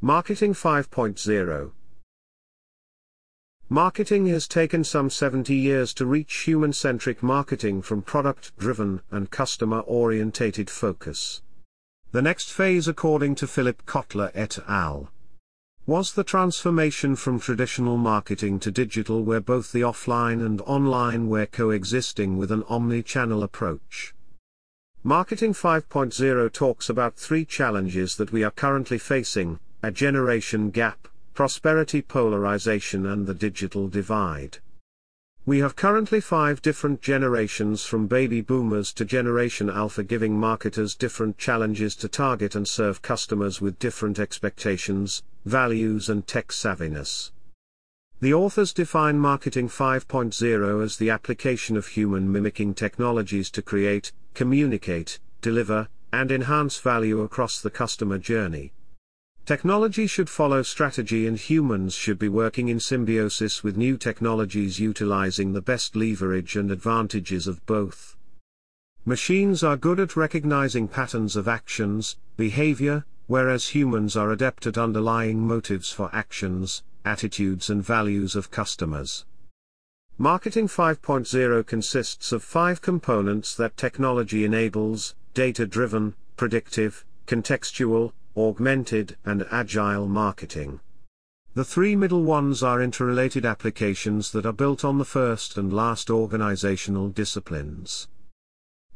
Marketing 5.0 Marketing has taken some 70 years to reach human centric marketing from product driven and customer orientated focus. The next phase, according to Philip Kotler et al., was the transformation from traditional marketing to digital, where both the offline and online were coexisting with an omni channel approach. Marketing 5.0 talks about three challenges that we are currently facing a generation gap, prosperity polarization and the digital divide. We have currently five different generations from baby boomers to Generation Alpha giving marketers different challenges to target and serve customers with different expectations, values and tech savviness. The authors define Marketing 5.0 as the application of human mimicking technologies to create, communicate, deliver, and enhance value across the customer journey. Technology should follow strategy and humans should be working in symbiosis with new technologies utilizing the best leverage and advantages of both. Machines are good at recognizing patterns of actions, behavior, whereas humans are adept at underlying motives for actions, attitudes and values of customers. Marketing 5.0 consists of five components that technology enables, data-driven, predictive, contextual, augmented and agile marketing. The three middle ones are interrelated applications that are built on the first and last organizational disciplines.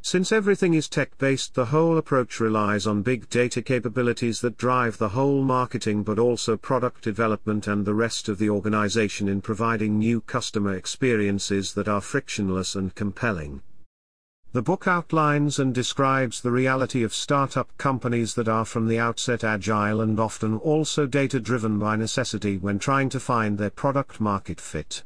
Since everything is tech-based the whole approach relies on big data capabilities that drive the whole marketing but also product development and the rest of the organization in providing new customer experiences that are frictionless and compelling. The book outlines and describes the reality of startup companies that are from the outset agile and often also data driven by necessity when trying to find their product market fit.